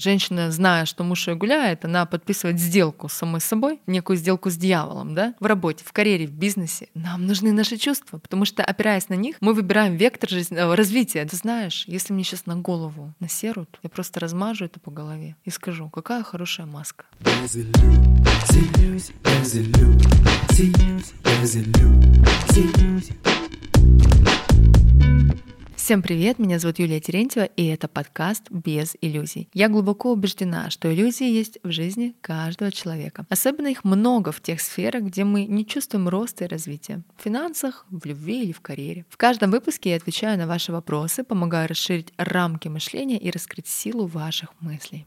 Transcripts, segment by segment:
Женщина, зная, что муж ее гуляет, она подписывает сделку с самой собой, некую сделку с дьяволом, да, в работе, в карьере, в бизнесе. Нам нужны наши чувства, потому что, опираясь на них, мы выбираем вектор жизненного развития. Ты знаешь, если мне сейчас на голову насерут, я просто размажу это по голове и скажу, какая хорошая маска. Всем привет, меня зовут Юлия Терентьева, и это подкаст «Без иллюзий». Я глубоко убеждена, что иллюзии есть в жизни каждого человека. Особенно их много в тех сферах, где мы не чувствуем роста и развития. В финансах, в любви или в карьере. В каждом выпуске я отвечаю на ваши вопросы, помогаю расширить рамки мышления и раскрыть силу ваших мыслей.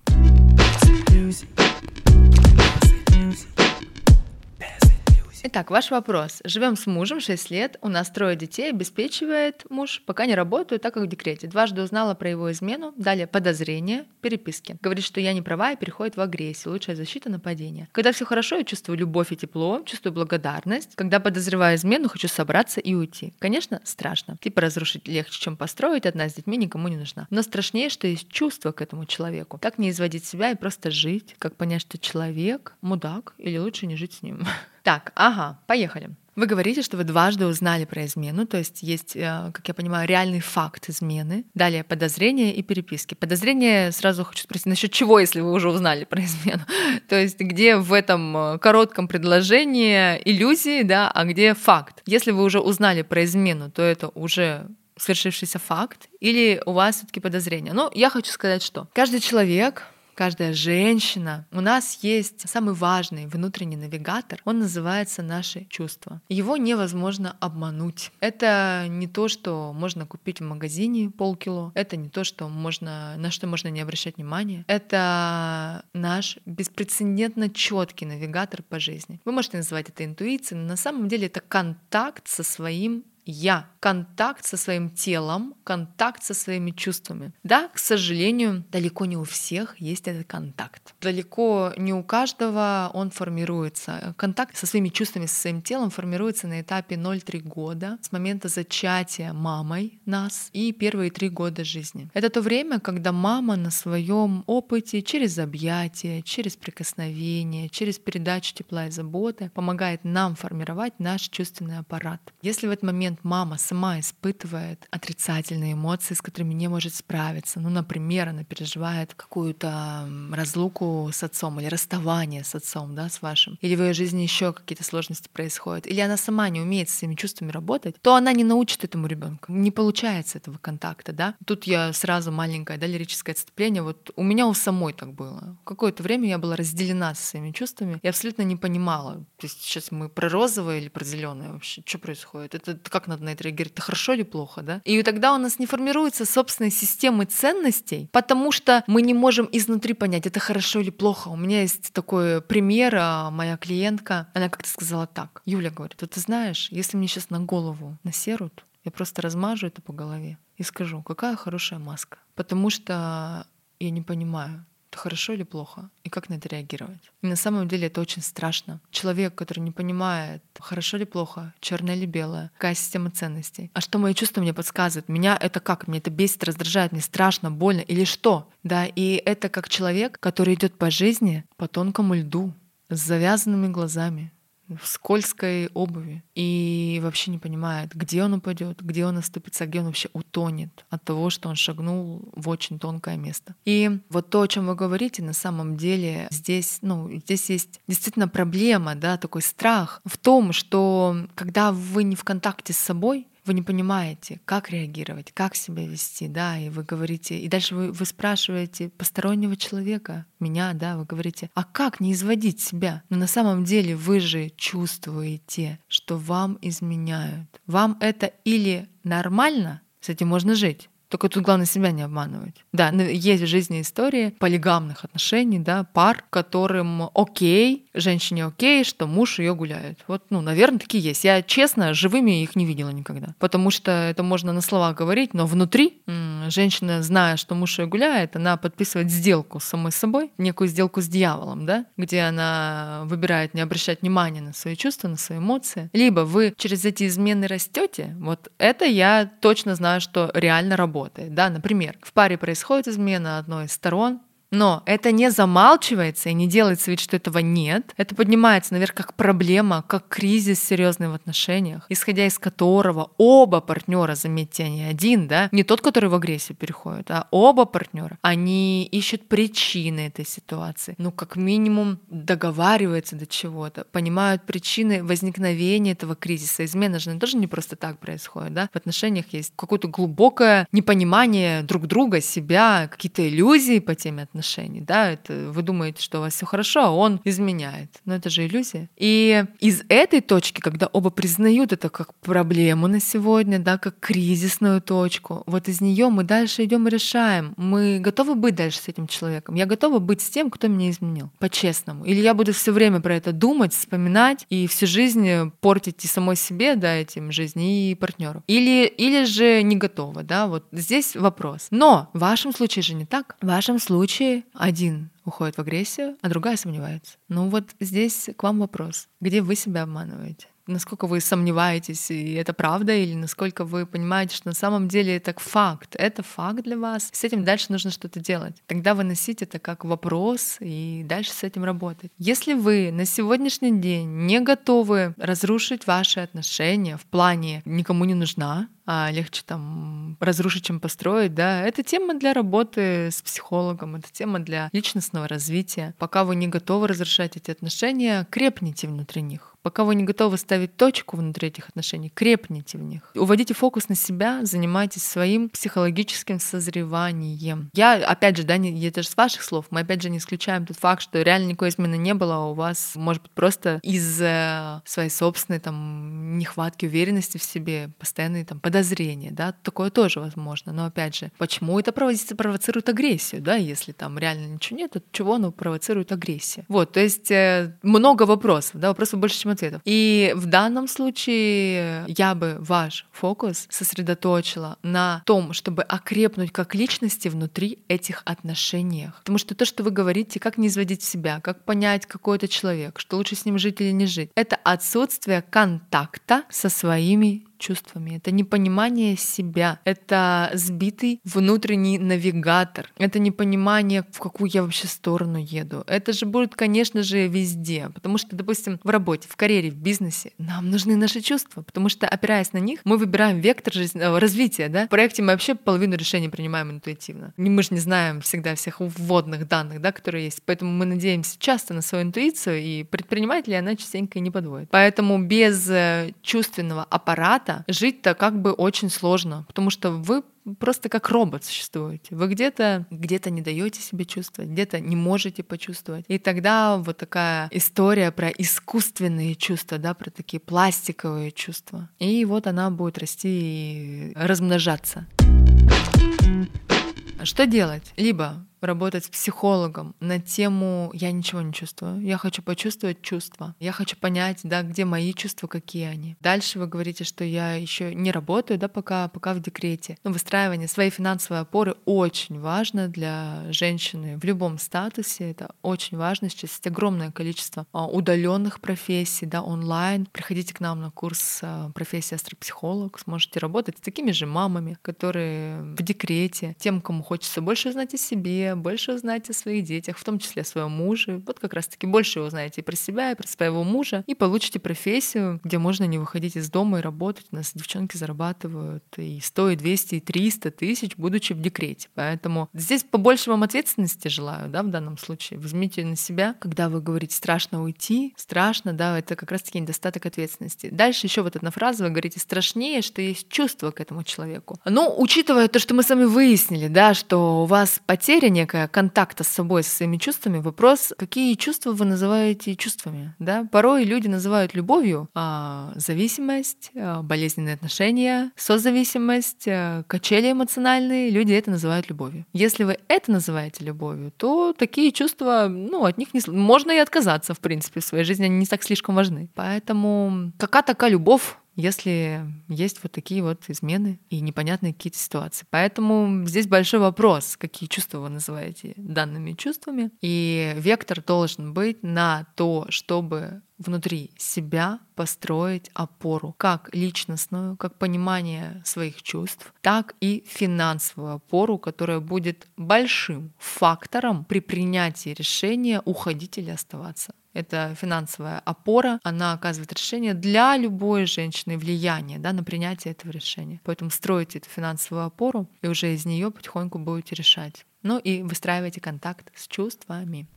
Итак, ваш вопрос. Живем с мужем 6 лет, у нас трое детей, обеспечивает муж, пока не работаю, так как в декрете. Дважды узнала про его измену, далее подозрение, переписки. Говорит, что я не права и переходит в агрессию, лучшая защита нападения. Когда все хорошо, я чувствую любовь и тепло, чувствую благодарность. Когда подозреваю измену, хочу собраться и уйти. Конечно, страшно. Типа разрушить легче, чем построить, одна с детьми никому не нужна. Но страшнее, что есть чувство к этому человеку. Как не изводить себя и просто жить, как понять, что человек мудак или лучше не жить с ним. Так, ага, поехали. Вы говорите, что вы дважды узнали про измену, то есть есть, э, как я понимаю, реальный факт измены. Далее подозрения и переписки. Подозрение сразу хочу спросить, насчет чего, если вы уже узнали про измену? то есть где в этом э, коротком предложении иллюзии, да, а где факт? Если вы уже узнали про измену, то это уже свершившийся факт или у вас все-таки подозрения? Ну, я хочу сказать, что каждый человек каждая женщина. У нас есть самый важный внутренний навигатор. Он называется наши чувства. Его невозможно обмануть. Это не то, что можно купить в магазине полкило. Это не то, что можно, на что можно не обращать внимания. Это наш беспрецедентно четкий навигатор по жизни. Вы можете называть это интуицией, но на самом деле это контакт со своим я, контакт со своим телом, контакт со своими чувствами. Да, к сожалению, далеко не у всех есть этот контакт. Далеко не у каждого он формируется. Контакт со своими чувствами, со своим телом формируется на этапе 0-3 года с момента зачатия мамой нас и первые три года жизни. Это то время, когда мама на своем опыте через объятия, через прикосновение, через передачу тепла и заботы помогает нам формировать наш чувственный аппарат. Если в этот момент момент мама сама испытывает отрицательные эмоции, с которыми не может справиться. Ну, например, она переживает какую-то разлуку с отцом или расставание с отцом, да, с вашим. Или в ее жизни еще какие-то сложности происходят. Или она сама не умеет с своими чувствами работать, то она не научит этому ребенку. Не получается этого контакта, да. Тут я сразу маленькое, да, лирическое отступление. Вот у меня у самой так было. Какое-то время я была разделена со своими чувствами. Я абсолютно не понимала. То есть сейчас мы про розовое или про зеленое вообще. Что происходит? Это как как надо на это реагировать, это хорошо или плохо, да? И тогда у нас не формируется собственной системы ценностей, потому что мы не можем изнутри понять, это хорошо или плохо. У меня есть такой пример, а, моя клиентка, она как-то сказала так, Юля говорит, вот ты знаешь, если мне сейчас на голову насерут, я просто размажу это по голове и скажу, какая хорошая маска. Потому что я не понимаю, хорошо или плохо, и как на это реагировать. И на самом деле это очень страшно. Человек, который не понимает, хорошо или плохо, черное или белое, какая система ценностей, а что мои чувства мне подсказывают, меня это как, мне это бесит, раздражает, мне страшно, больно или что, да, и это как человек, который идет по жизни по тонкому льду, с завязанными глазами, в скользкой обуви и вообще не понимает, где он упадет, где он оступится, где он вообще утонет от того, что он шагнул в очень тонкое место. И вот то, о чем вы говорите, на самом деле здесь, ну, здесь есть действительно проблема, да, такой страх в том, что когда вы не в контакте с собой, вы не понимаете, как реагировать, как себя вести, да, и вы говорите, и дальше вы, вы спрашиваете постороннего человека, меня, да, вы говорите, а как не изводить себя? Но на самом деле вы же чувствуете, что вам изменяют. Вам это или нормально, с этим можно жить, только тут главное себя не обманывать. Да, есть в жизни истории полигамных отношений, да, пар, которым окей, женщине окей, что муж ее гуляет. Вот, ну, наверное, такие есть. Я, честно, живыми их не видела никогда. Потому что это можно на словах говорить, но внутри женщина, зная, что муж ее гуляет, она подписывает сделку с самой собой, некую сделку с дьяволом, да, где она выбирает не обращать внимания на свои чувства, на свои эмоции. Либо вы через эти измены растете, вот это я точно знаю, что реально работает работает. Да? Например, в паре происходит измена одной из сторон, Но это не замалчивается и не делается вид, что этого нет. Это поднимается наверх как проблема, как кризис серьезный в отношениях, исходя из которого оба партнера, заметьте, не один, да, не тот, который в агрессию переходит, а оба партнера, они ищут причины этой ситуации. Ну, как минимум, договариваются до чего-то, понимают причины возникновения этого кризиса. Измена же тоже не просто так происходит, да. В отношениях есть какое-то глубокое непонимание друг друга, себя, какие-то иллюзии по теме отношений отношений, да, это вы думаете, что у вас все хорошо, а он изменяет. Но это же иллюзия. И из этой точки, когда оба признают это как проблему на сегодня, да, как кризисную точку, вот из нее мы дальше идем и решаем. Мы готовы быть дальше с этим человеком. Я готова быть с тем, кто меня изменил, по-честному. Или я буду все время про это думать, вспоминать и всю жизнь портить и самой себе, да, этим жизни и партнеру. Или, или же не готова, да, вот здесь вопрос. Но в вашем случае же не так. В вашем случае один уходит в агрессию, а другая сомневается. Ну вот здесь к вам вопрос. Где вы себя обманываете? Насколько вы сомневаетесь, и это правда, или насколько вы понимаете, что на самом деле это факт, это факт для вас. С этим дальше нужно что-то делать. Тогда выносить это как вопрос и дальше с этим работать. Если вы на сегодняшний день не готовы разрушить ваши отношения в плане «никому не нужна», а легче там разрушить, чем построить, да, это тема для работы с психологом, это тема для личностного развития. Пока вы не готовы разрушать эти отношения, крепните внутри них. Пока вы не готовы ставить точку внутри этих отношений, крепните в них. Уводите фокус на себя, занимайтесь своим психологическим созреванием. Я, опять же, да, не, это же с ваших слов, мы опять же не исключаем тот факт, что реально никакой измены не было, а у вас, может быть, просто из-за своей собственной там нехватки уверенности в себе, постоянные там подозрения, да, такое тоже возможно. Но опять же, почему это провоцирует агрессию, да, если там реально ничего нет, то чего оно провоцирует агрессию? Вот, то есть э, много вопросов, да, вопросов больше, чем ответов. И в данном случае я бы ваш фокус сосредоточила на том, чтобы окрепнуть как личности внутри этих отношений. Потому что то, что вы говорите, как не изводить себя, как понять, какой это человек, что лучше с ним жить или не жить, это отсутствие контакта со своими чувствами, это непонимание себя, это сбитый внутренний навигатор, это непонимание, в какую я вообще сторону еду. Это же будет, конечно же, везде, потому что, допустим, в работе, в карьере, в бизнесе нам нужны наши чувства, потому что, опираясь на них, мы выбираем вектор жизненного развития, да? В проекте мы вообще половину решений принимаем интуитивно. Мы же не знаем всегда всех вводных данных, да, которые есть, поэтому мы надеемся часто на свою интуицию, и предпринимателей она частенько не подводит. Поэтому без э, чувственного аппарата это, жить-то как бы очень сложно, потому что вы просто как робот существуете. Вы где-то где не даете себе чувствовать, где-то не можете почувствовать. И тогда вот такая история про искусственные чувства, да, про такие пластиковые чувства. И вот она будет расти и размножаться. Что делать? Либо работать с психологом на тему «я ничего не чувствую», «я хочу почувствовать чувства», «я хочу понять, да, где мои чувства, какие они». Дальше вы говорите, что я еще не работаю, да, пока, пока в декрете. Но выстраивание своей финансовой опоры очень важно для женщины в любом статусе. Это очень важно. Сейчас есть огромное количество а, удаленных профессий, да, онлайн. Приходите к нам на курс а, профессии астропсихолог, сможете работать с такими же мамами, которые в декрете, тем, кому хочется больше узнать о себе, больше узнать о своих детях, в том числе о своем муже. Вот как раз-таки больше узнаете и про себя, и про своего мужа, и получите профессию, где можно не выходить из дома и работать. У нас девчонки зарабатывают и 100, и 200, и 300 тысяч, будучи в декрете. Поэтому здесь побольше вам ответственности желаю, да, в данном случае. Возьмите на себя, когда вы говорите «страшно уйти», страшно, да, это как раз-таки недостаток ответственности. Дальше еще вот одна фраза, вы говорите «страшнее, что есть чувство к этому человеку». Но учитывая то, что мы с вами выяснили, да, что у вас потеря некая контакта с собой, со своими чувствами, вопрос, какие чувства вы называете чувствами. Да? Порой люди называют любовью а, зависимость, а, болезненные отношения, созависимость, а, качели эмоциональные. Люди это называют любовью. Если вы это называете любовью, то такие чувства, ну, от них не... Можно и отказаться, в принципе, в своей жизни, они не так слишком важны. Поэтому какая такая любовь если есть вот такие вот измены и непонятные какие-то ситуации. Поэтому здесь большой вопрос, какие чувства вы называете данными чувствами. И вектор должен быть на то, чтобы внутри себя построить опору, как личностную, как понимание своих чувств, так и финансовую опору, которая будет большим фактором при принятии решения уходить или оставаться. Это финансовая опора, она оказывает решение для любой женщины, влияние да, на принятие этого решения. Поэтому стройте эту финансовую опору, и уже из нее потихоньку будете решать. Ну и выстраивайте контакт с чувствами.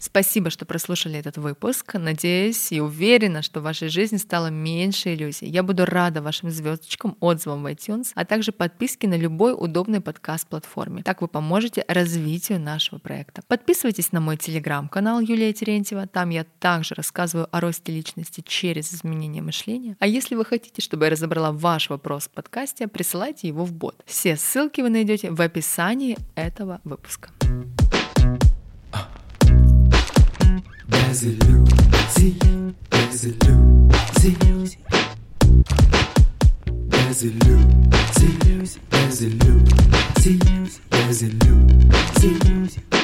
Спасибо, что прослушали этот выпуск. Надеюсь и уверена, что в вашей жизни стало меньше иллюзий. Я буду рада вашим звездочкам, отзывам в iTunes, а также подписке на любой удобный подкаст-платформе. Так вы поможете развитию нашего проекта. Подписывайтесь на мой телеграм-канал Юлия Терентьева. Там я также рассказываю о росте личности через изменение мышления. А если вы хотите, чтобы я разобрала ваш вопрос в подкасте, присылайте его в бот. Все ссылки вы найдете в описании этого выпуска. There's a Lucy, as a a a a